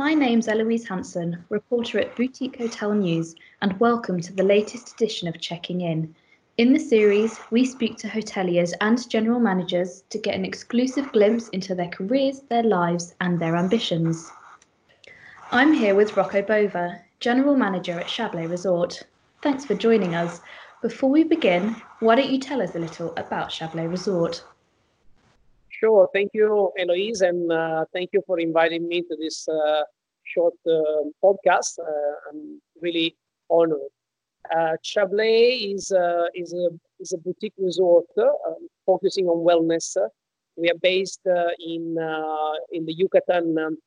My name's Eloise Hanson, reporter at Boutique Hotel News, and welcome to the latest edition of Checking In. In the series, we speak to hoteliers and general managers to get an exclusive glimpse into their careers, their lives, and their ambitions. I'm here with Rocco Bova, General Manager at Chablé Resort. Thanks for joining us. Before we begin, why don't you tell us a little about Chablé Resort? Sure. Thank you, Eloise, and uh, thank you for inviting me to this uh, short uh, podcast. Uh, I'm really honored. Uh, Chablé is, uh, is, a, is a boutique resort um, focusing on wellness. We are based in, in the Yucatan um,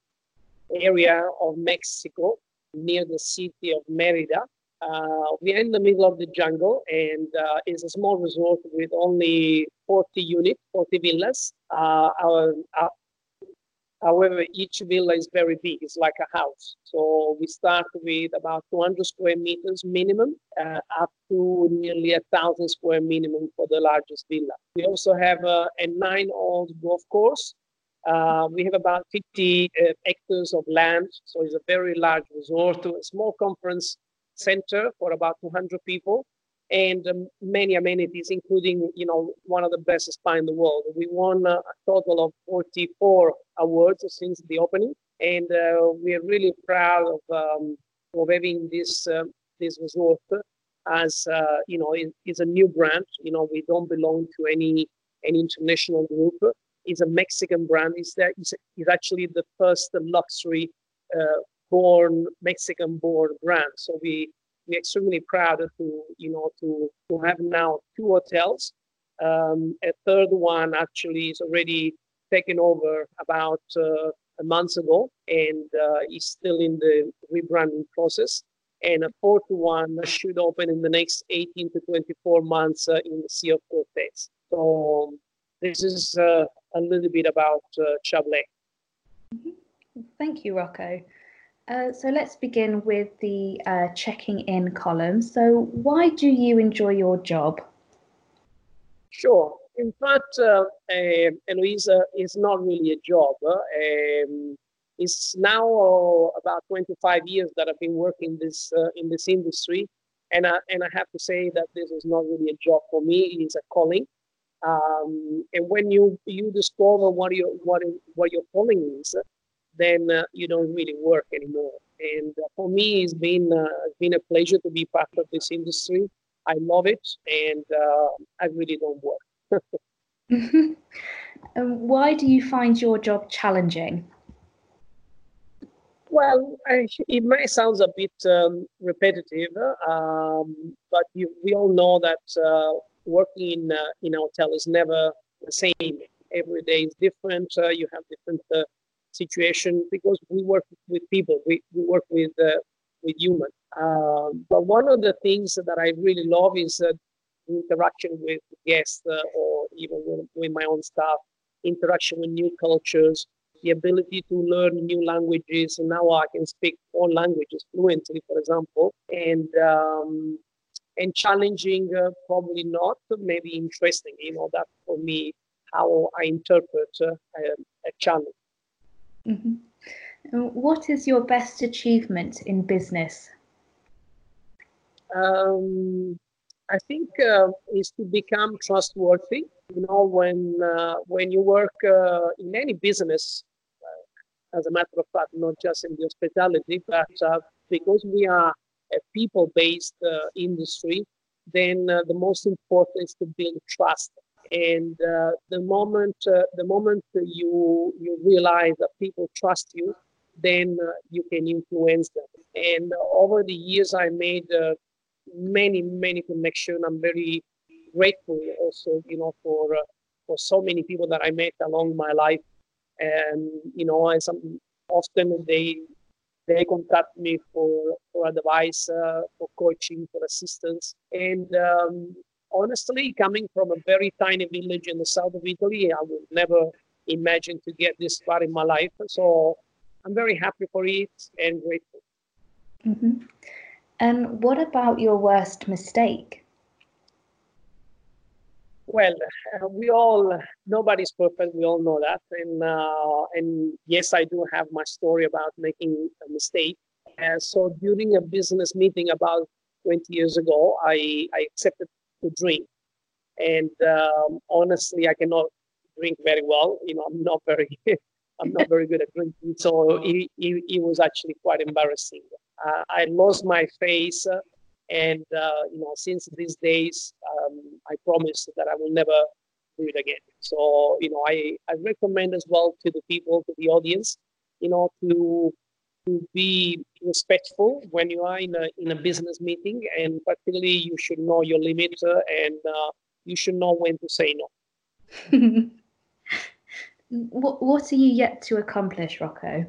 area of Mexico, near the city of Merida. Uh, we are in the middle of the jungle and uh, it's a small resort with only 40 units, 40 villas. Uh, our, our, however, each villa is very big. It's like a house. So we start with about 200 square meters minimum, uh, up to nearly a thousand square minimum for the largest villa. We also have a, a nine-hole golf course. Uh, we have about 50 uh, hectares of land, so it's a very large resort, a small conference center for about 200 people and um, many amenities, including, you know, one of the best spa in the world. We won uh, a total of 44 awards since the opening, and uh, we are really proud of, um, of having this, uh, this resort as, uh, you know, it, it's a new brand. You know, we don't belong to any, any international group. It's a Mexican brand. It's, that, it's, it's actually the first luxury uh, born Mexican born brand. So we we're extremely proud to you know to to have now two hotels. Um, a third one actually is already taken over about uh, a month ago and uh, is still in the rebranding process. And a fourth one should open in the next 18 to 24 months uh, in the Sea of Cortez. So this is uh, a little bit about uh. Mm-hmm. Thank you, Rocco. Uh, so let's begin with the uh, checking in column. So, why do you enjoy your job? Sure. In fact, uh, uh Eloisa is not really a job. Um, it's now about 25 years that I've been working this uh, in this industry, and I, and I have to say that this is not really a job for me. It is a calling. Um, and when you you discover what your what what your calling is, then uh, you don't really work anymore. And uh, for me, it's been uh, it's been a pleasure to be part of this industry. I love it, and uh, I really don't work. um, why do you find your job challenging? Well, I, it may sound a bit um, repetitive, um, but you, we all know that uh, working in uh, in a hotel is never the same. Every day is different. you have different situation because we work with people, we, we work with uh, with humans. Um, but one of the things that I really love is uh, interaction with guests uh, or even with, with, my own staff, interaction with new cultures, the ability to learn new languages. And now I can speak four languages fluently, for example, and um, and challenging, uh, probably not, maybe interesting. You know, that for me how I interpret uh, a, a challenge. Mm-hmm. What is your best achievement in business? Um, I think uh, is to become trustworthy. You know, when uh, when you work uh, in any business, uh, as a matter of fact, not just in the hospitality, but uh, because we are a people-based uh, industry, then the most important is to build trust and uh, the moment uh, the moment you you realize that people trust you then uh, you can influence them. And over the years i made uh, many many connections i'm very grateful also you know for uh, for so many people that i met along my life. And you know and some often they they contact me for for advice uh, for coaching for assistance. And um, honestly, coming from a very tiny village in the south of Italy, I would never imagine to get this far in my life. So I'm very happy for it and grateful. Mm-hmm. And what about your worst mistake? Well, uh, we all nobody's perfect. We all know that, and uh, and yes, I do have my story about making a mistake. Uh, so during a business meeting about 20 years ago, I I accepted to drink, and um, honestly, I cannot drink very well. You know, I'm not very I'm not very good at drinking, so it, it, it was actually quite embarrassing. Uh, I lost my face. Uh, and uh, you know, since these days, um, I promise that I will never do it again. So you know, I, I recommend as well to the people, to the audience, you know, to to be respectful when you are in a in a business meeting, and particularly you should know your limit uh, and uh, you should know when to say no. what What are you yet to accomplish, Rocco?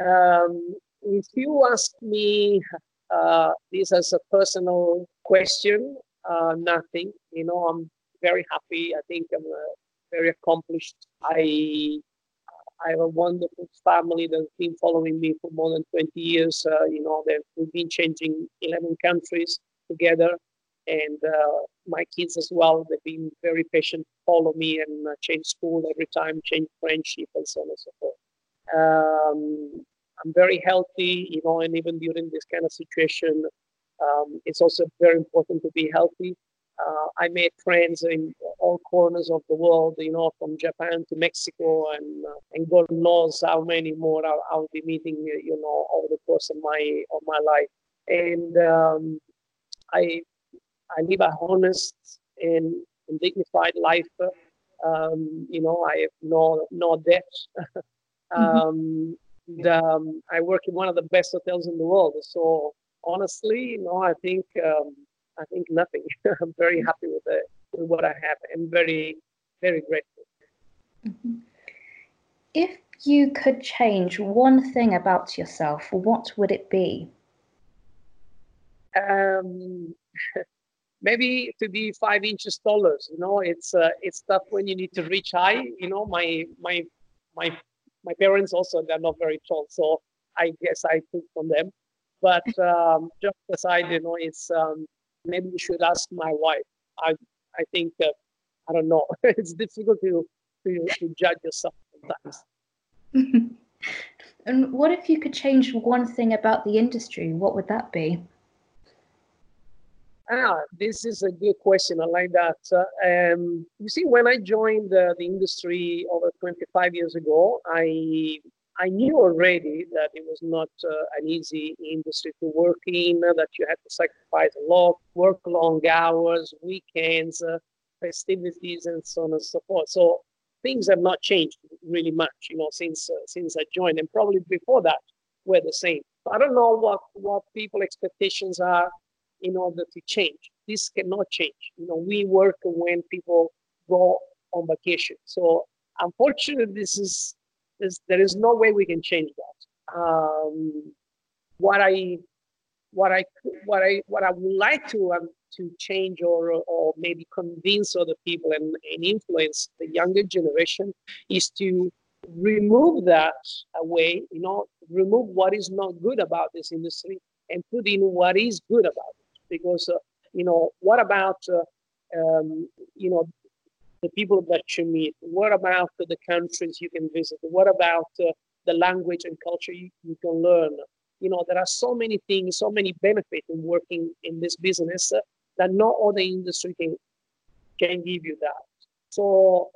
Um, if you ask me uh, this as a personal question, uh, nothing. You know, I'm very happy. I think I'm very accomplished. I I have a wonderful family that's been following me for more than 20 years. Uh, you know, we've been changing 11 countries together, and uh, my kids as well. They've been very patient, to follow me, and uh, change school every time, change friendship, and so on and so forth. Um, I'm very healthy, you know, and even during this kind of situation, um, it's also very important to be healthy. Uh, I made friends in all corners of the world, you know, from Japan to Mexico, and uh, and God knows how many more I'll, I'll, be meeting, you know, over the course of my of my life. And um, I I live a honest and, and dignified life. Um, you know, I have no no debt. mm-hmm. Um, um, I work in one of the best hotels in the world. So honestly, you know, I think um, I think nothing. I'm very happy with, it, with what I have. I'm very very grateful. Mm-hmm. If you could change one thing about yourself, what would it be? Um, maybe to be five inches taller. You know, it's uh, it's tough when you need to reach high. You know, my my my my parents also they're not very tall, so I guess I took from them. But um, just aside, you know, it's um, maybe you should ask my wife. I I think uh, I don't know. it's difficult to, to to judge yourself sometimes. and what if you could change one thing about the industry? What would that be? Ah, this is a good question. I like that. Uh, um, you see, when I joined uh, the industry over 25 years ago, I I knew already that it was not uh, an easy industry to work in. That you had to sacrifice a lot, work long hours, weekends, uh, festivities, and so on and so forth. So things have not changed really much, you know, since uh, since I joined, and probably before that were the same. I don't know what what people expectations are in order to change. This cannot change. You know, we work when people go on vacation. So unfortunately, this is this, there is no way we can change that. Um, what I what I what I what I would like to um, to change or or maybe convince other people and, and influence the younger generation is to remove that away. You know, remove what is not good about this industry and put in what is good about it because uh, you know what about uh, um, you know the people that you meet? What about the countries you can visit? What about uh, the language and culture you, you, can learn? You know there are so many things so many benefits in working in this business uh, that no other industry can can give you that. So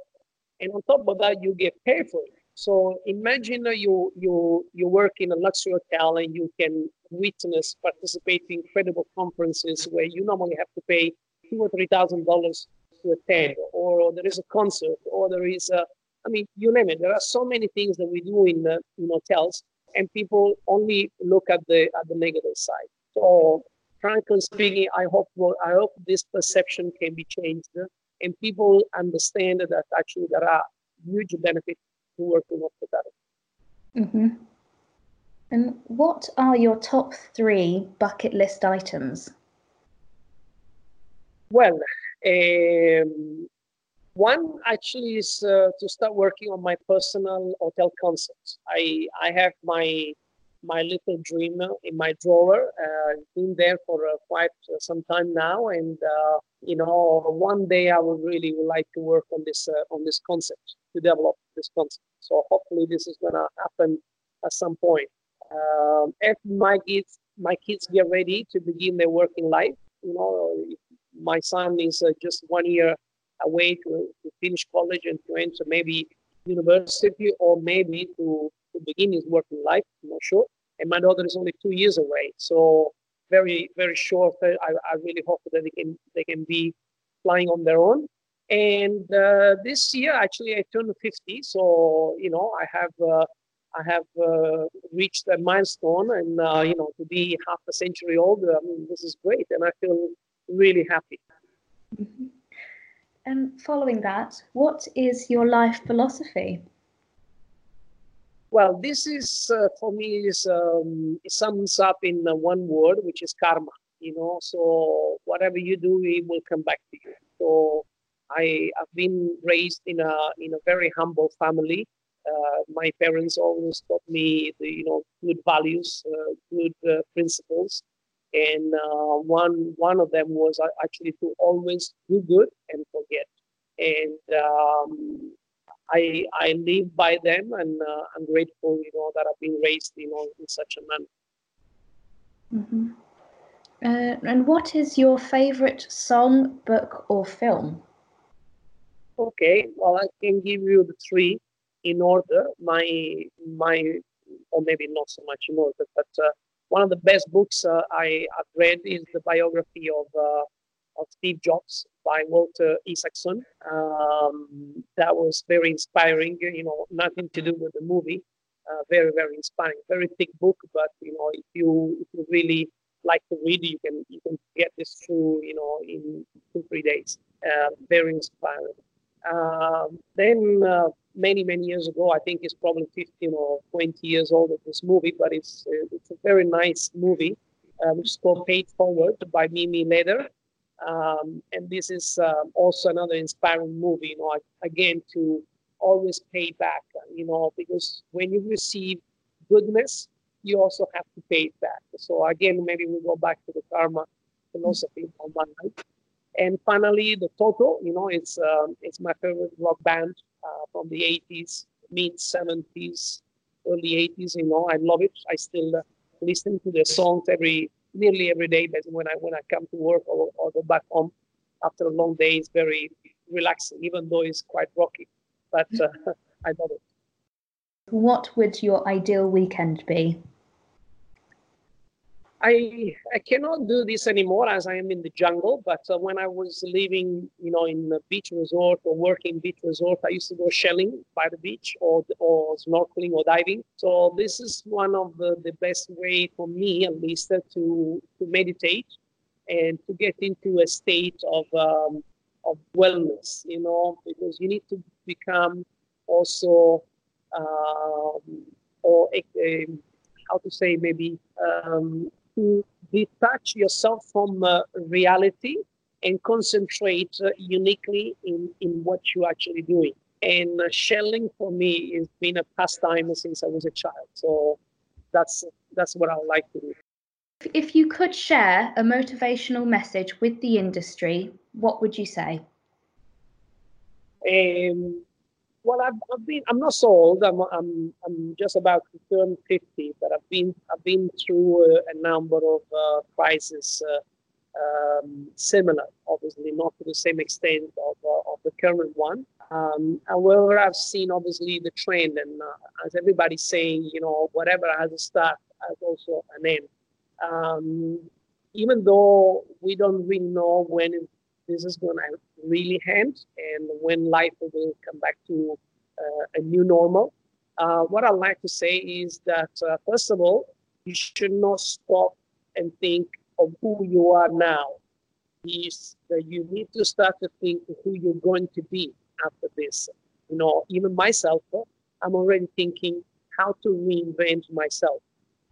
and on top of that you get paid for it. So imagine you you you work in a luxury hotel and you can witness, participate in incredible conferences where you normally have to pay two or three thousand dollars to attend, or there is a concert, or there is a I mean, you name it. There are so many things that we do in uh, in hotels, and people only look at the at the negative side. So, frankly speaking, I hope I hope this perception can be changed, and people understand that actually there are huge benefits to working with hospitality. Mm-hmm. And what are your top three bucket list items? Well, um, one actually is uh, to start working on my personal hotel concepts. I I have my my little dream in my drawer. Uh, been there for uh, quite some time now, and uh, you know, one day I would really would like to work on this uh, on this concept to develop this concept. So hopefully, this is gonna happen at some point. Um, if my kids my kids get ready to begin their working life, you know, my son is uh, just one year away to, to finish college and to enter maybe university or maybe to, to begin his working life. I'm not sure. And my daughter is only two years away, so very very short. I, I really hope that they can they can be flying on their own. And uh, this year, actually, I turned 50, so you know I have uh, I have uh, reached a milestone, and uh, you know to be half a century older, I mean this is great, and I feel really happy. Mm-hmm. And following that, what is your life philosophy? Well, this is uh, for me is um, it sums up in uh, one word, which is karma. You know, so whatever you do, it will come back to you. So I have been raised in a in a very humble family. Uh, my parents always taught me the you know good values, uh, good uh, principles, and uh, one one of them was actually to always do good and forget. And um, I, I live by them and uh, I'm grateful you know that I've been raised you know in such a manner. Mm-hmm. uh, and what is your favorite song book or film? Okay well I can give you the three in order. My my or maybe not so much in order but uh, one of the best books uh, I, have read is the biography of, uh, of Steve Jobs by Walter Isaacson. Um, that was very inspiring, you know, nothing to do with the movie. Uh, very, very inspiring. Very thick book, but you know, if you if you really like to read, you can you can get this through, you know, in two three days. Uh, very inspiring. Um, then uh, many many years ago. I think it's probably 15 or 20 years old of this movie, but it's uh, it's a very nice movie, um, which is called Pay It Forward by Mimi Leder. Um, and this is um, also another inspiring movie. You know, again to always pay back. You know, because when you receive goodness, you also have to pay it back. So again, maybe we go back to the karma philosophy on one night. And finally, the Toto. You know, it's um, it's my favorite rock band uh, from the 80s, mid 70s, early 80s. You know, I love it. I still uh, listen to their songs every nearly every day. But when I when I come to work or, or go back home after a long day, it's very relaxing, even though it's quite rocky. But uh, I love it. What would your ideal weekend be? I I cannot do this anymore as I am in the jungle. But uh, when I was living, you know, in a beach resort or working beach resort, I used to go shelling by the beach or or snorkeling or diving. So this is one of the, the best way for me, at least, uh, to to meditate and to get into a state of um, of wellness. You know, because you need to become also um, or a, how to say maybe um, to detach yourself from uh, reality and concentrate uh, uniquely in, in what you're actually doing. And uh, shelling for me has been a pastime since I was a child. So that's that's what I would like to do. If you could share a motivational message with the industry, what would you say? Um, well, I've, I've, been. I'm not so old. I'm, I'm. I'm just about to turn 50. But I've been. I've been through a, a number of uh, crises, uh, um, similar, obviously not to the same extent of, uh, of the current one. Um, however, I've seen obviously the trend, and uh, as everybody's saying, you know, whatever has a start has also an end. Um, even though we don't really know when this is going to really end and when life will come back to uh, a new normal. Uh, what I'd like to say is that, uh, first of all, you should not stop and think of who you are now. Is that you need to start to think who you're going to be after this. You know, even myself, I'm already thinking how to reinvent myself.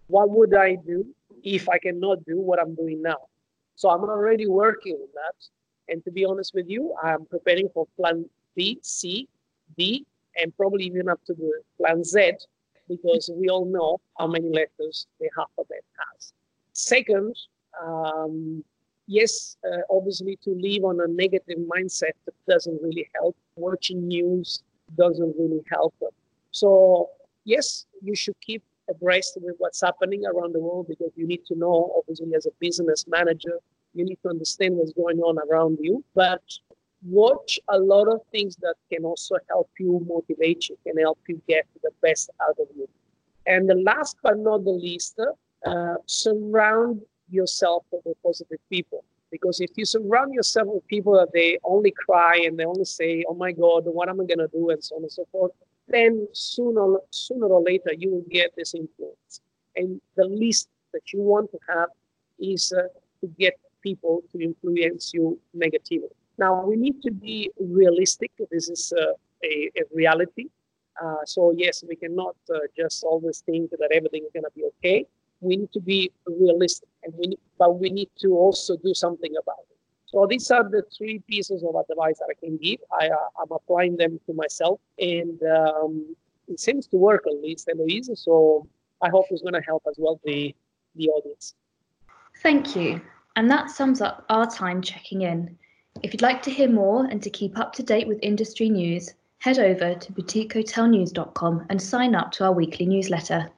What would I do if I cannot do what I'm doing now? So I'm already working on that. And to be honest with you, I'm preparing for plan B, C, D, and probably even up to the plan Z. because we all know how many letters the alphabet has. Second, um, yes, uh, obviously to live on a negative mindset doesn't really help. Watching news doesn't really help. So yes, you should keep abreast with what's happening around the world because you need to know, obviously, as a business manager, you need to understand what's going on around you. But watch a lot of things that can also help you motivate you, can help you get the best out of you. And the last but not the least, uh, surround yourself with positive people. Because if you surround yourself with people that they only cry and they only say, "Oh my God, what am I gonna do?" and so on and so forth, then sooner sooner or later you will get this influence. And the least that you want to have is uh, to get people to influence you negatively. Now we need to be realistic. This is uh, a, a, reality. Uh, so yes, we cannot uh, just always think that everything is going to be okay we need to be realistic, and we need, but we need to also do something about it. So these are the three pieces of advice that I can give. I, uh, I'm applying them to myself, and um, it seems to work at least, Eloise. So I hope it's going to help as well the the audience. Thank you. And that sums up our time checking in. If you'd like to hear more and to keep up to date with industry news, head over to boutiquehotelnews.com and sign up to our weekly newsletter.